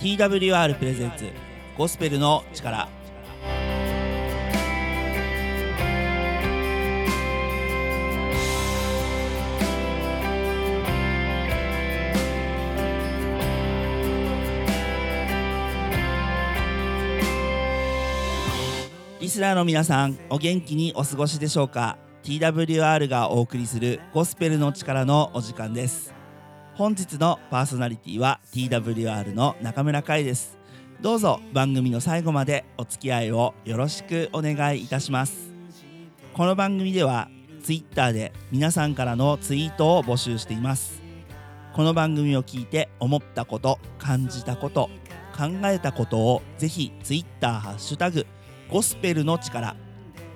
TWR プレゼンツ。ゴスペルの力。リスナーの皆さんお元気にお過ごしでしょうか？TWR がお送りするゴスペルの力のお時間です。本日のパーソナリティは TWR の中村海です。どうぞ番組の最後までお付き合いをよろしくお願いいたします。この番組では Twitter で皆さんからのツイートを募集しています。この番組を聞いて思ったこと感じたこと考えたことをぜひ Twitter ハッシュタグゴスペルの力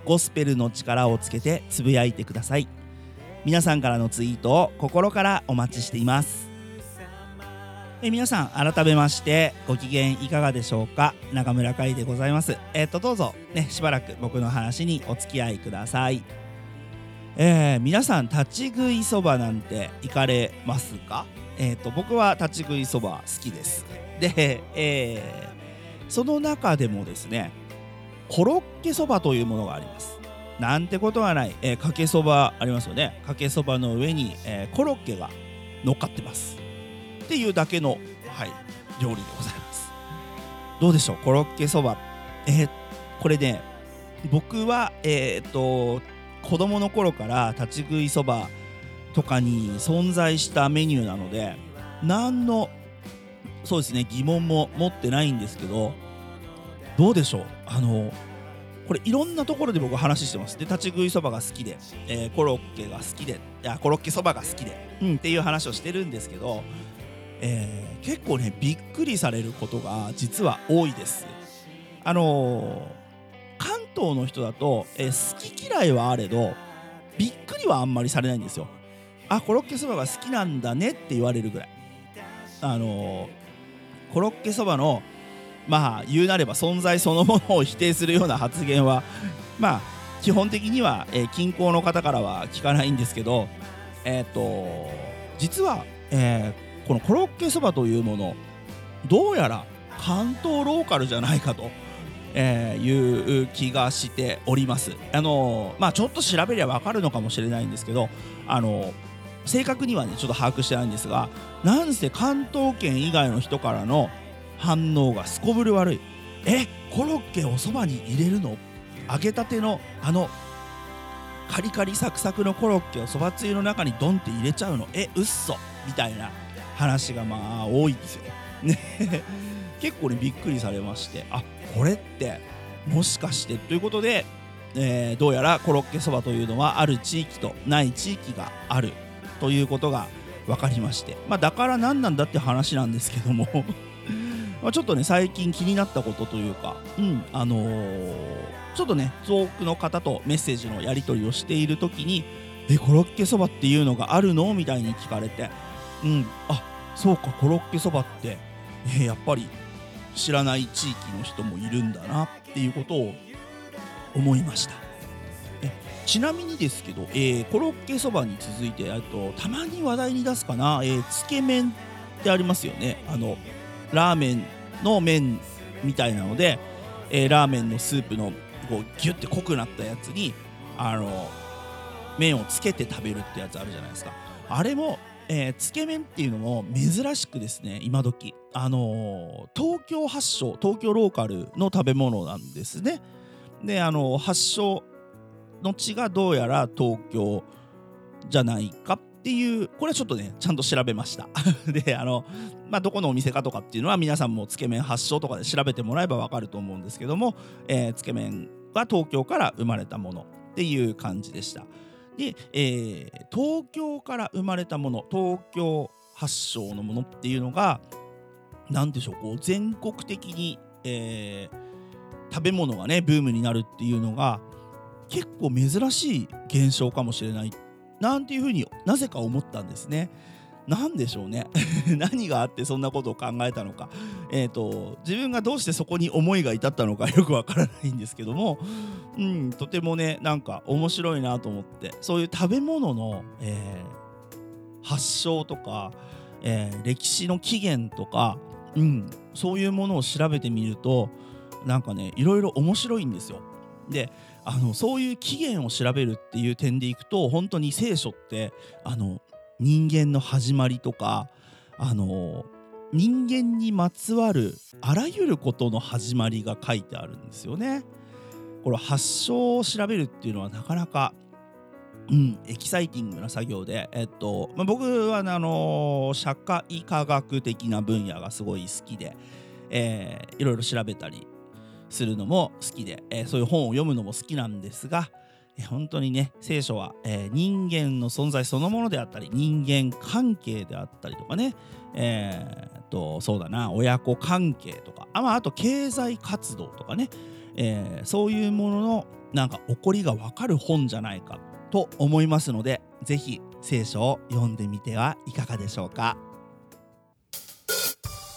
ゴスペルの力をつけてつぶやいてください。皆さんからのツイートを心からお待ちしています。え皆さん改めましてご機嫌いかがでしょうか？中村海でございます。えっ、とどうぞ。ねしばらく僕の話にお付き合いください。えー、皆さん立ち食いそばなんて行かれますか？えっ、と僕は立ち食いそば好きです。で、えー、その中でもですねコロッケそばというものがあります。なんてことはない、えー、かけそばありますよね。かけそばの上に、えー、コロッケが乗っかってます。っていうだけの、はい、料理でございます。どうでしょう？コロッケそば。えー、これね僕はえっ、と子供の頃から立ち食いそばとかに存在したメニューなので何のそうですね疑問も持ってないんですけどどうでしょう？あのこれいろんなところで僕話してます。で立ち食いそばが好きで、えー、コロッケが好きでいやコロッケそばが好きで、うん、っていう話をしてるんですけど、えー、結構ねびっくりされることが実は多いです。あのー、関東の人だと、え好き嫌いはあれどびっくりはあんまりされないんですよ。あコロッケそばが好きなんだねって言われるぐらい。あのコロッケそばのまあ言うなれば存在そのものを否定するような発言は まあ基本的には、えー、近郊の方からは聞かないんですけどえっ、ー、と実は、えー、このコロッケそばというものどうやら関東ローカルじゃないかと、えー、いう気がしております。あのまあちょっと調べりゃ分かるのかもしれないんですけどあの正確にはねちょっと把握してないんですがなんせ関東圏以外の人からの反応がすこぶる悪い。えコロッケをそばに入れるの？揚げたてのあのカリカリサクサクのコロッケをそばつゆの中にドンって入れちゃうの？えうっそ。みたいな話がまあ多いんですよ。ね。結構ねびっくりされまして。あこれってもしかしてということで、えー、どうやらコロッケそばというのはある地域とない地域があるということが分かりまして。まあだから何なんだって話なんですけども。まあ、ちょっとね最近気になったことというか、うんあのー、ちょっとね遠くの方とメッセージのやり取りをしている時に「えコロッケそばっていうのがあるの?」みたいに聞かれて「うんあそうかコロッケそばって、え、やっぱり知らない地域の人もいるんだな」っていうことを思いました。ちなみにですけど、えー、コロッケそばに続いてとたまに話題に出すかな、えー、つけ麺ってありますよねあのラーメンの麺みたいなので、えー、ラーメンのスープのこうギュッて濃くなったやつにあの麺をつけて食べるってやつあるじゃないですか。あれも、えー、つけ麺っていうのも珍しくですね今時。あのー、東京発祥東京ローカルの食べ物なんですね。であのー、発祥の地がどうやら東京じゃないかっていうこれはちょっとねちゃんと調べました。であのまあどこのお店かとかっていうのは皆さんもつけ麺発祥とかで調べてもらえばわかると思うんですけども、えー、つけ麺は東京から生まれたものっていう感じでした。で、えー、東京から生まれたもの東京発祥のものっていうのが何でしょうこう全国的に、えー、食べ物がねブームになるっていうのが結構珍しい現象かもしれないっなんていうふうになぜか思ったんですね。何でしょうね 何があってそんなことを考えたのか、えーと、自分がどうしてそこに思いが至ったのか よくわからないんですけども、うん、とてもねなんか面白いなと思ってそういう食べ物の、えー、発祥とか、えー、歴史の起源とかうん、そういうものを調べてみるとなんかねいろいろ面白いんですよ。であのそういう起源を調べるっていう点でいくと本当に聖書ってあの人間の始まりとかあの人間にまつわるあらゆることの始まりが書いてあるんですよね。これ発祥を調べるっていうのはなかなか、うん、エキサイティングな作業で、えっとまあ、僕は、ね、あの社会科学的な分野がすごい好きで、えー、いろいろ調べたりするのも好きで、えー、そういう本を読むのも好きなんですが、えー、本当にね聖書は、えー、人間の存在そのものであったり人間関係であったりとかね、えー、とそうだな親子関係とかあ,、まあ、あと経済活動とかね、えー、そういうもののなんか起こりが分かる本じゃないかと思いますので是非聖書を読んでみてはいかがでしょうか。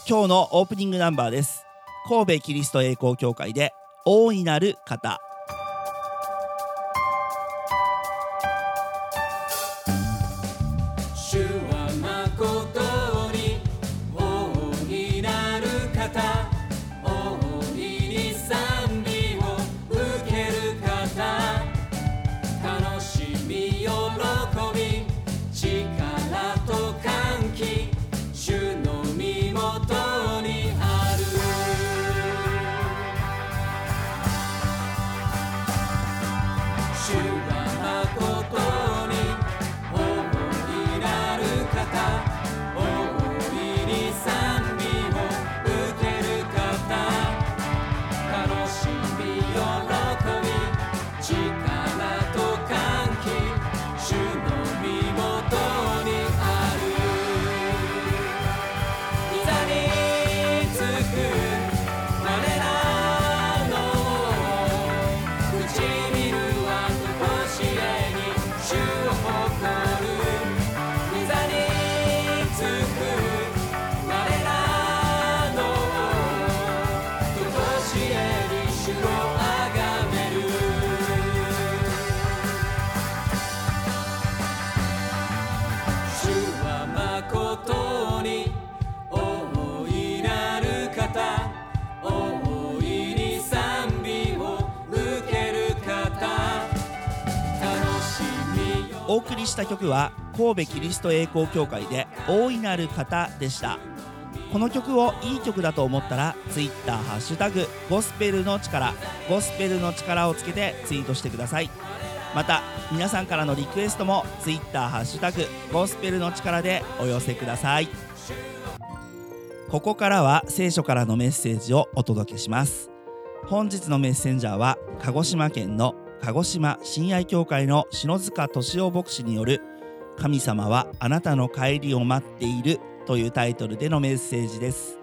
今日のオープニングナンバーです。神戸キリスト栄光教会で大いなる方した曲は神戸キリスト栄光教会で大いなる方でした。この曲をいい曲だと思ったら Twitter ハッシュタグゴスペルの力ゴスペルの力をつけてツイートしてください。また皆さんからのリクエストも Twitter ハッシュタグゴスペルの力でお寄せください。ここからは聖書からのメッセージをお届けします。本日のメッセンジャーは鹿児島県の鹿児島親愛協会の篠塚敏夫牧師による「神様はあなたの帰りを待っている」というタイトルでのメッセージです。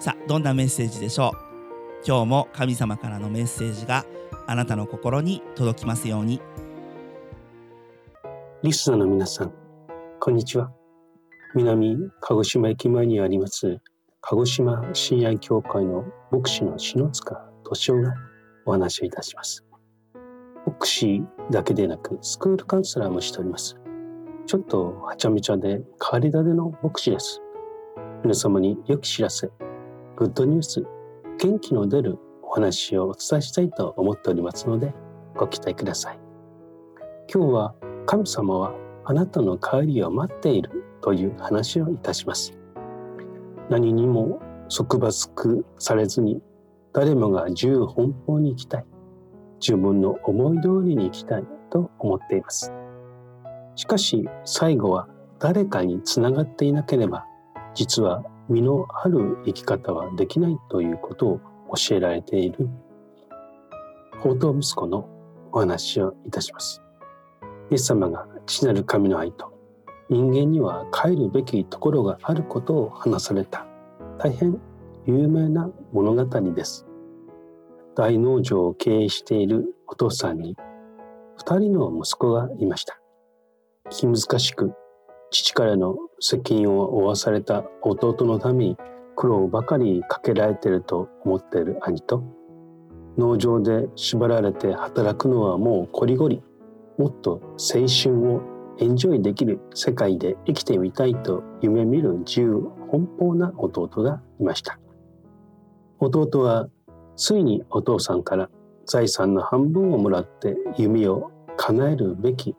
さあどんなメッセージでしょう？今日も神様からのメッセージがあなたの心に届きますように。リスナーの皆さんこんにちは。南鹿児島駅前にあります鹿児島親愛協会の牧師の篠塚敏夫がお話をいたします。牧師だけでなくスクールカウンセラーもしております。ちょっとはちゃめちゃで変わり種の牧師です。皆様に良き知らせ、グッドニュース、元気の出るお話をお伝えしたいと思っておりますので、ご期待ください。今日は神様はあなたの帰りを待っているという話をいたします。何にも束縛されずに誰もが自由奔放に行きたい。自分の思い通りに生きたいと思っています。しかし最後は誰かにつながっていなければ実は身のある生き方はできないということを教えられている宝刀息子のお話をいたします。イエス様が父なる神の愛と人間には帰るべきところがあることを話された大変有名な物語です。大農場を経営しているお父さんに2人の息子がいました。気難しく父からの責任を負わされた弟のために苦労ばかりかけられてると思っている兄と農場で縛られて働くのはもうこりごりもっと青春をエンジョイできる世界で生きてみたいと夢見る自由奔放な弟がいました弟はついにお父さんから財産の半分をもらって夢を叶えるべき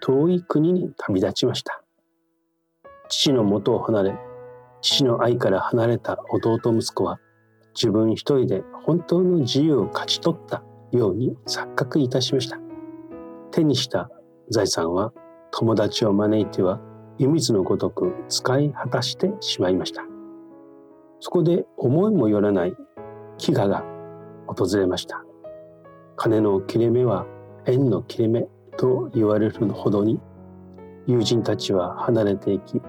遠い国に旅立ちました。父の元を離れ父の愛から離れた弟息子は自分一人で本当の自由を勝ち取ったように錯覚いたしました。手にした財産は友達を招いては湯水のごとく使い果たしてしまいました。そこで思いもよらない飢餓が訪れました。金の切れ目は縁の切れ目と言われるほどに友人たちは離れていき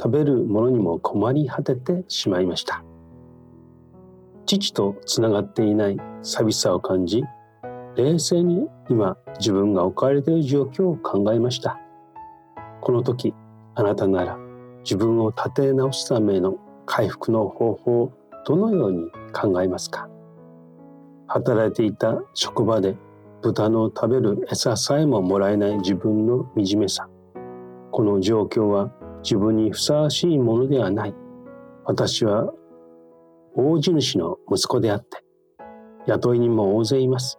食べるものにも困り果ててしまいました。父とつながっていない寂しさを感じ冷静に今自分が置かれている状況を考えました。この時あなたなら自分を立て直すための回復の方法をどのように考えますか？働いていた職場で豚の食べる餌さえももらえない自分の惨めさ。この状況は自分にふさわしいものではない。私は大地主の息子であって雇い人も大勢います。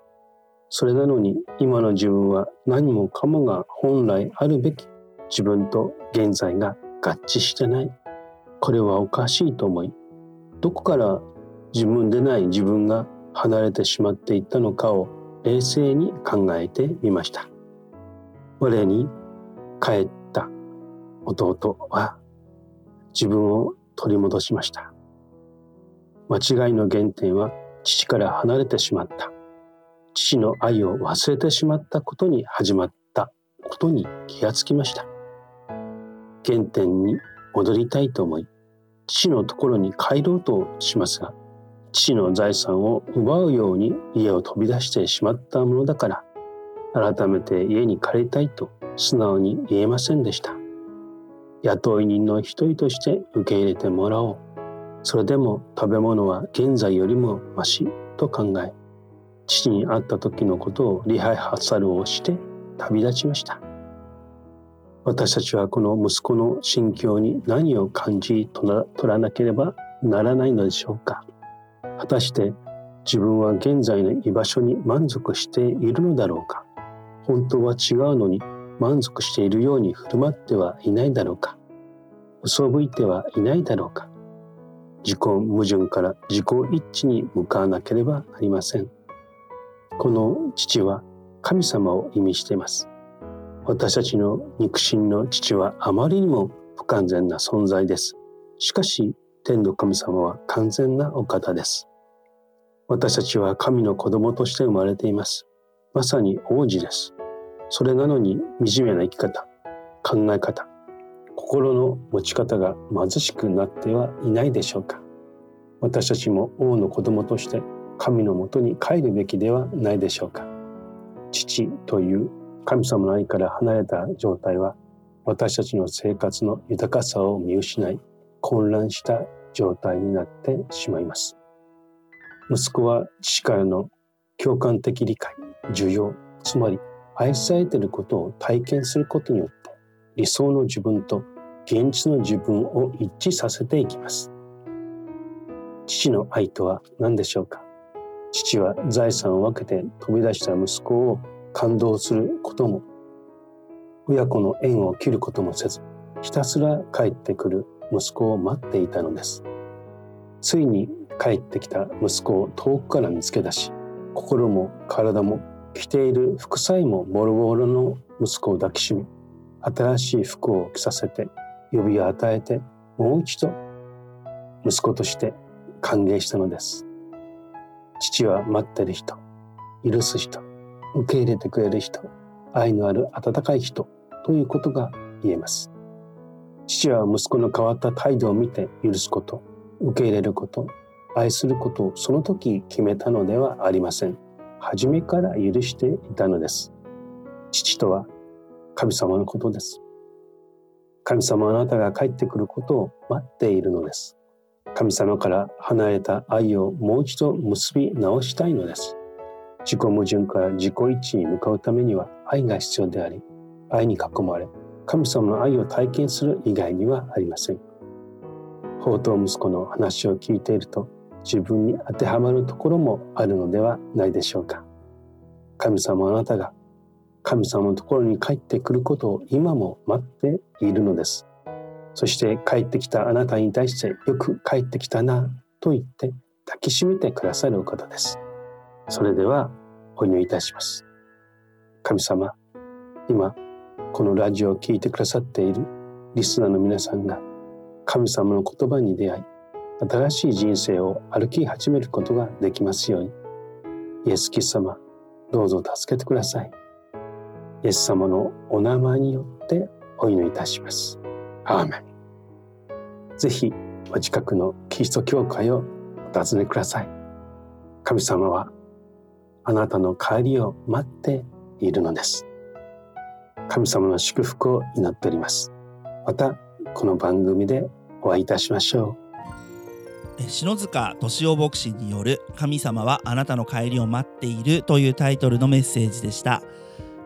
それなのに今の自分は何もかもが本来あるべき自分と現在が合致してない。これはおかしいと思い、どこから自分でない自分が離れてしまっていったのかを冷静に考えてみました。我に帰った弟は自分を取り戻しました。間違いの原点は父から離れてしまった。父の愛を忘れてしまったことに始まったことに気がつきました。原点に戻りたいと思い父のところに帰ろうとしますが父の財産を奪うように家を飛び出してしまったものだから改めて家に帰りたいと素直に言えませんでした。雇い人の一人として受け入れてもらおう。それでも食べ物は現在よりもましと考え父に会った時のことをリハーサルをして旅立ちました。私たちはこの息子の心境に何を感じ取らなければならないのでしょうか。果たして自分は現在の居場所に満足しているのだろうか。本当は違うのに満足しているように振る舞ってはいないだろうか。嘘吹いてはいないだろうか。自己矛盾から自己一致に向かわなければなりません。この父は神様を意味しています。私たちの肉親の父はあまりにも不完全な存在です。しかし、天の神様は完全なお方です。私たちは神の子供として生まれています。まさに王子です。それなのに惨めな生き方、考え方、心の持ち方が貧しくなってはいないでしょうか。私たちも王の子供として神のもとに帰るべきではないでしょうか。父という神様の愛から離れた状態は私たちの生活の豊かさを見失い混乱した状態になってしまいます。息子は父からの共感的理解需要つまり愛されていることを体験することによって理想の自分と現実の自分を一致させていきます。父の愛とは何でしょうか？父は財産を分けて飛び出した息子を感動することも親子の縁を切ることもせずひたすら帰ってくる息子を待っていたのです。ついに帰ってきた息子を遠くから見つけ出し心も体も着ている服さえもボロボロの息子を抱きしめ新しい服を着させて呼びを与えてもう一度息子として歓迎したのです。父は待ってる人許す人受け入れてくれる人愛のある温かい人ということが言えます。父は息子の変わった態度を見て許すこと受け入れること愛することをその時決めたのではありません。初めから許していたのです。父とは神様のことです。神様あなたが帰ってくることを待っているのです。神様から離れた愛をもう一度結び直したいのです。自己矛盾から自己一致に向かうためには愛が必要であり、愛に囲まれ、神様の愛を体験する以外にはありません。宝刀息子の話を聞いていると自分に当てはまるところもあるのではないでしょうか。神様あなたが神様のところに帰ってくることを今も待っているのです。そして帰ってきたあなたに対してよく帰ってきたなと言って抱きしめてくださる方です。それではお祈りいたします。神様今このラジオを聴いてくださっているリスナーの皆さんが神様の言葉に出会い新しい人生を歩き始めることができますようにイエス・キス様どうぞ助けてください。イエス様のお名前によってお祈りいたします。アーメン。ぜひお近くのキリスト教会をお尋ねください。神様はあなたの帰りを待っているのです。神様の祝福を祈っております。またこの番組でお会いいたしましょう。篠塚敏夫牧師による「神様はあなたの帰りを待っている」というタイトルのメッセージでした。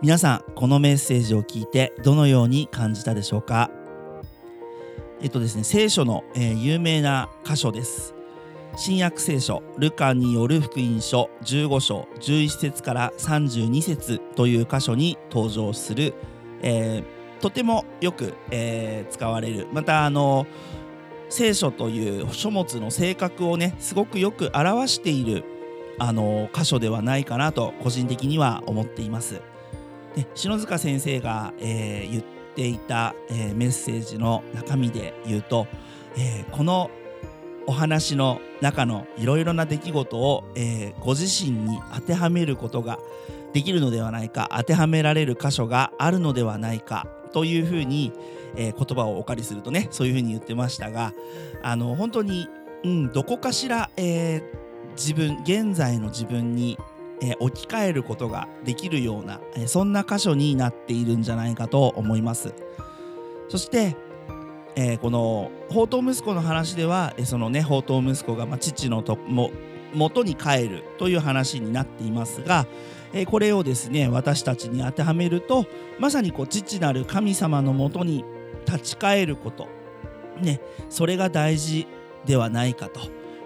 皆さんこのメッセージを聞いてどのように感じたでしょうか。えっとですね聖書の、えー、有名な箇所です。新約聖書ルカによる福音書15章11節から32節という箇所に登場する、えー、とてもよく、えー、使われるまたあの聖書という書物の性格をねすごくよく表しているあの箇所ではないかなと個人的には思っています。で篠塚先生が、えー、言っていた、え、メッセージの中身で言うと、え、このお話の中のいろいろな出来事を、えー、ご自身に当てはめることができるのではないか当てはめられる箇所があるのではないかというふうに、えー、言葉をお借りするとねそういうふうに言ってましたがあの本当に、うん、どこかしら、えー、自分現在の自分に、え、置き換えることができるような、えそんな箇所になっているんじゃないかと思います。そしてえー、この宝刀息子の話では、えー、そのね宝刀息子が、まあ、父のとも元に帰るという話になっていますが、えー、これをですね私たちに当てはめるとまさにこう父なる神様のもとに立ち返ること、ね、それが大事ではないかと。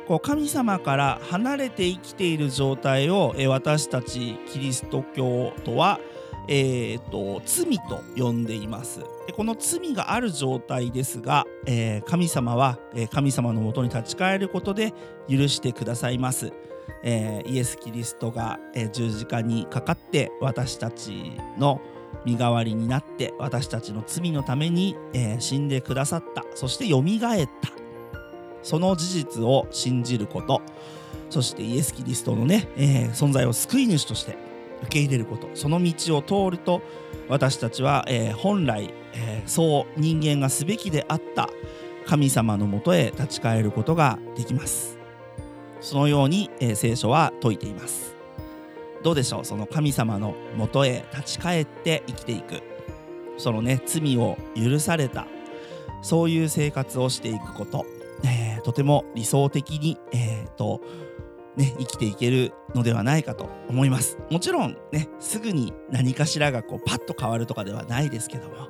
こう神様から離れて生きている状態を、えー、私たちキリスト教徒は、えーと、罪と呼んでいます。でこの罪がある状態ですが、えー、神様は、えー、神様のもとに立ち返ることで許してくださいます、えー、イエス・キリストが、え十字架にかかって私たちの身代わりになって私たちの罪のために、え死んでくださった。そしてよみがえった。その事実を信じること。そしてイエス・キリストのね、え存在を救い主として受け入れることその道を通ると私たちは、えー、本来、えー、そう人間がすべきであった神様のもとへ立ち返ることができます。そのように、えー、聖書は説いています。どうでしょう？その神様のもとへ立ち返って生きていく。そのね罪を許された。そういう生活をしていくこと、えー、とても理想的に、えーとね、生きていけるのではないかと思います。もちろんね、すぐに何かしらがこうパッと変わるとかではないですけども、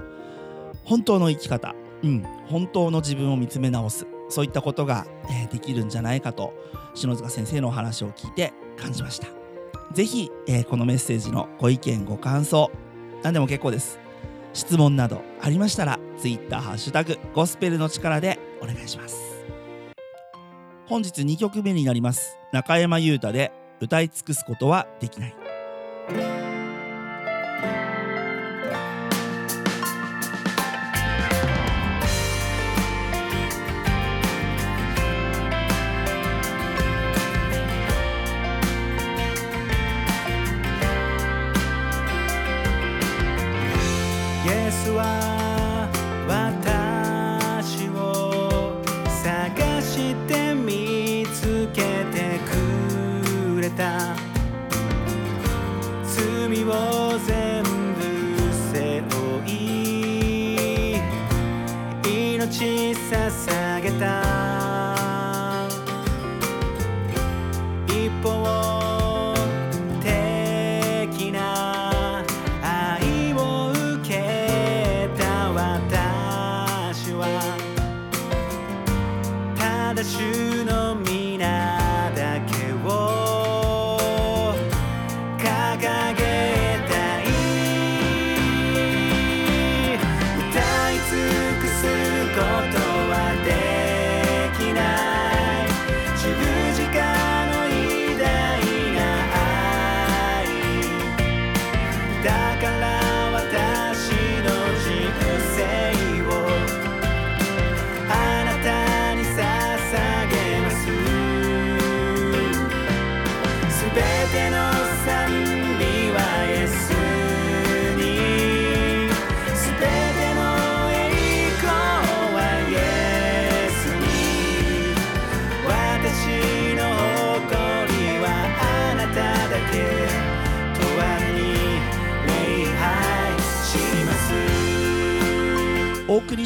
本当の生き方、うん、本当の自分を見つめ直す、そういったことが、えー、できるんじゃないかと、篠塚先生のお話を聞いて感じました。ぜひ、えー、このメッセージのご意見、ご感想、何でも結構です。質問などありましたら、Twitter、ハッタグ、ゴスペルの力でお願いします。本日2曲目になります。中山優太で歌い尽くすことはできない。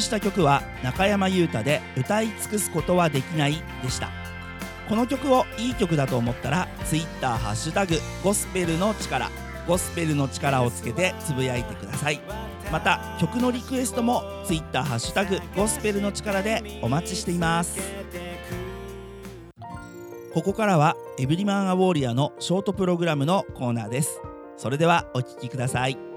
した曲は中山優太で歌い尽くすことはできないでした。この曲をいい曲だと思ったら Twitter ハッシュタグゴスペルの力ゴスペルの力をつけてつぶやいてください。また曲のリクエストも Twitter ハッシュタグゴスペルの力でお待ちしています。ここからはエブリマンアウォーリアのショートプログラムのコーナーです。それではお聴きください。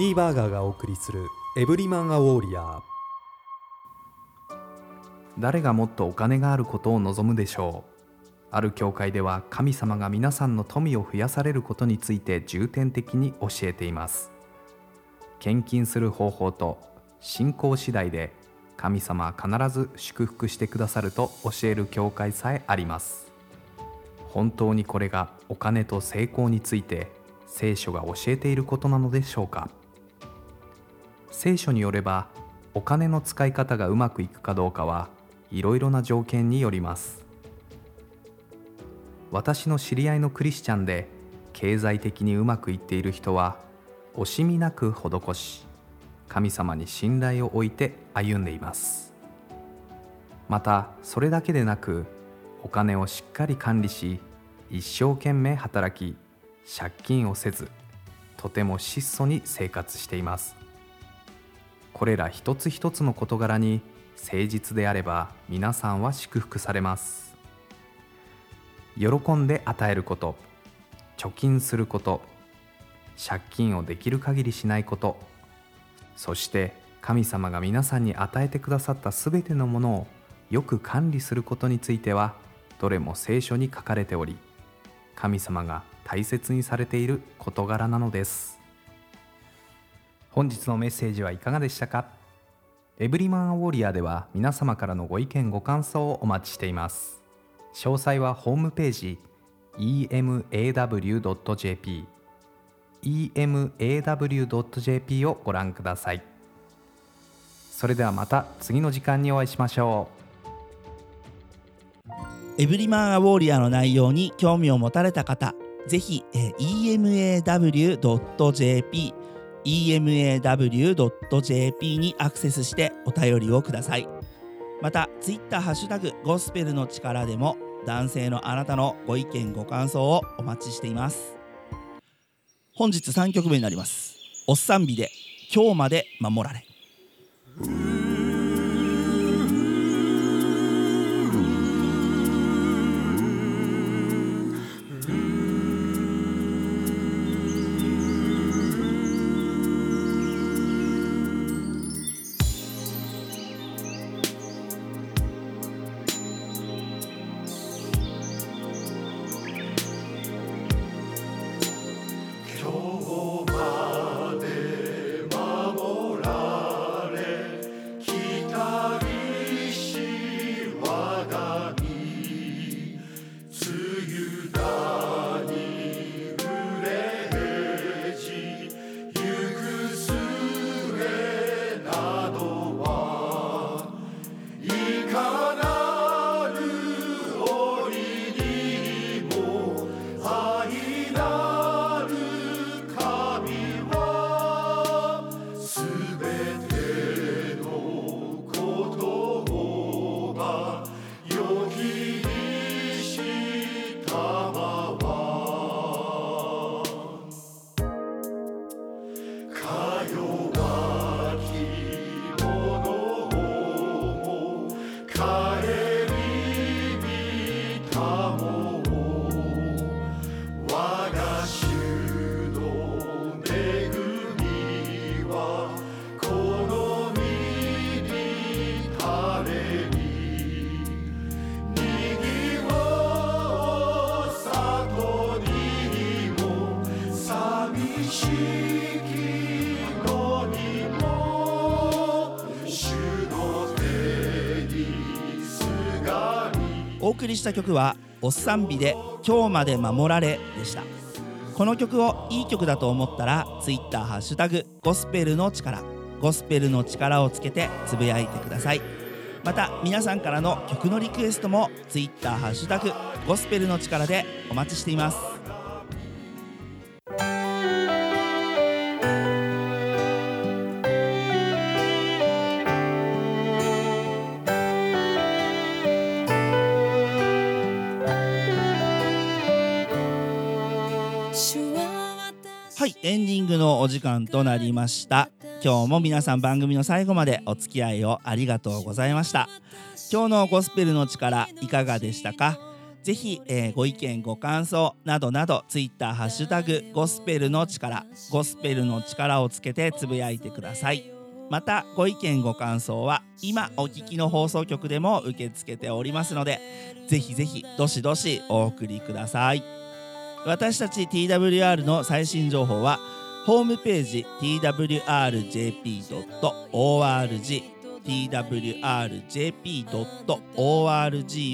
ニーバーガーがお送りするエブリマン・ア・ウォーリアー。誰がもっとお金があることを望むでしょう。ある教会では神様が皆さんの富を増やされることについて重点的に教えています。献金する方法と信仰次第で神様は必ず祝福してくださると教える教会さえあります。本当にこれがお金と成功について聖書が教えていることなのでしょうか？聖書によればお金の使い方がうまくいくかどうかはいろいろな条件によります。私の知り合いのクリスチャンで経済的にうまくいっている人は惜しみなく施し神様に信頼を置いて歩んでいます。またそれだけでなくお金をしっかり管理し一生懸命働き借金をせずとても質素に生活しています。これら一つ一つの事柄に誠実であれば皆さんは祝福されます。喜んで与えること貯金すること借金をできる限りしないことそして神様が皆さんに与えてくださったすべてのものをよく管理することについてはどれも聖書に書かれており神様が大切にされている事柄なのです。本日のメッセージはいかがでしたか？エブリマンウォーリアでは皆様からのご意見ご感想をお待ちしています。詳細はホームページ emaw.jp emaw.jp をご覧ください。それではまた次の時間にお会いしましょう。エブリマンアウォーリアの内容に興味を持たれた方、ぜひ、えー emaw.jp emaw.jp にアクセスしてお便りをください。また、ツイッターハッシュタグゴスペルの力でも男性のあなたのご意見ご感想をお待ちしています。本日3曲目になります。おっさんびで今日まで守られ。送りした曲は「おっさん美で今日まで守られ」でした。この曲をいい曲だと思ったら Twitter ハッシュタグゴスペルの力。ゴスペルの力をつけてつぶやいてください。また皆さんからの曲のリクエストも Twitter ハッシュタグゴスペルの力でお待ちしています。はいエンディングのお時間となりました。今日も皆さん番組の最後までお付き合いをありがとうございました。今日のゴスペルの力いかがでしたか？ぜひ、えーご意見ご感想などなどツイッターハッシュタグゴスペルの力ゴスペルの力をつけてつぶやいてください。またご意見ご感想は今お聞きの放送局でも受け付けておりますのでぜひぜひどしどしお送りください。私たち TWR の最新情報はホームページ twrjp.org twrjp.org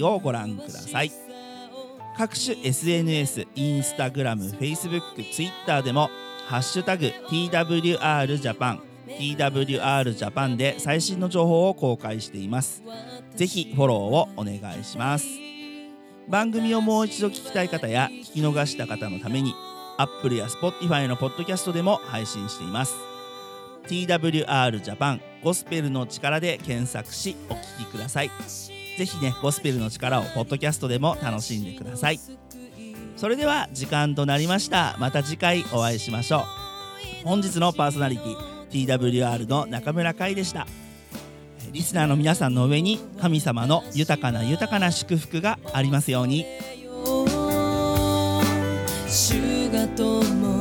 をご覧ください。各種 SNS、インスタグラム、Facebook、Twitter でもハッシュタグ TWRJAPAN TWRJAPAN で最新の情報を公開しています。ぜひフォローをお願いします。番組をもう一度聞きたい方や聞き逃した方のために Apple や Spotify のポッドキャストでも配信しています。TWR ジャパンゴスペルの力で検索しお聞きください。ぜひねゴスペルの力をポッドキャストでも楽しんでください。それでは時間となりました。また次回お会いしましょう。本日のパーソナリティ TWR の中村海でした。リスナーの皆さんの上に神様の豊かな豊かな祝福がありますように。主が共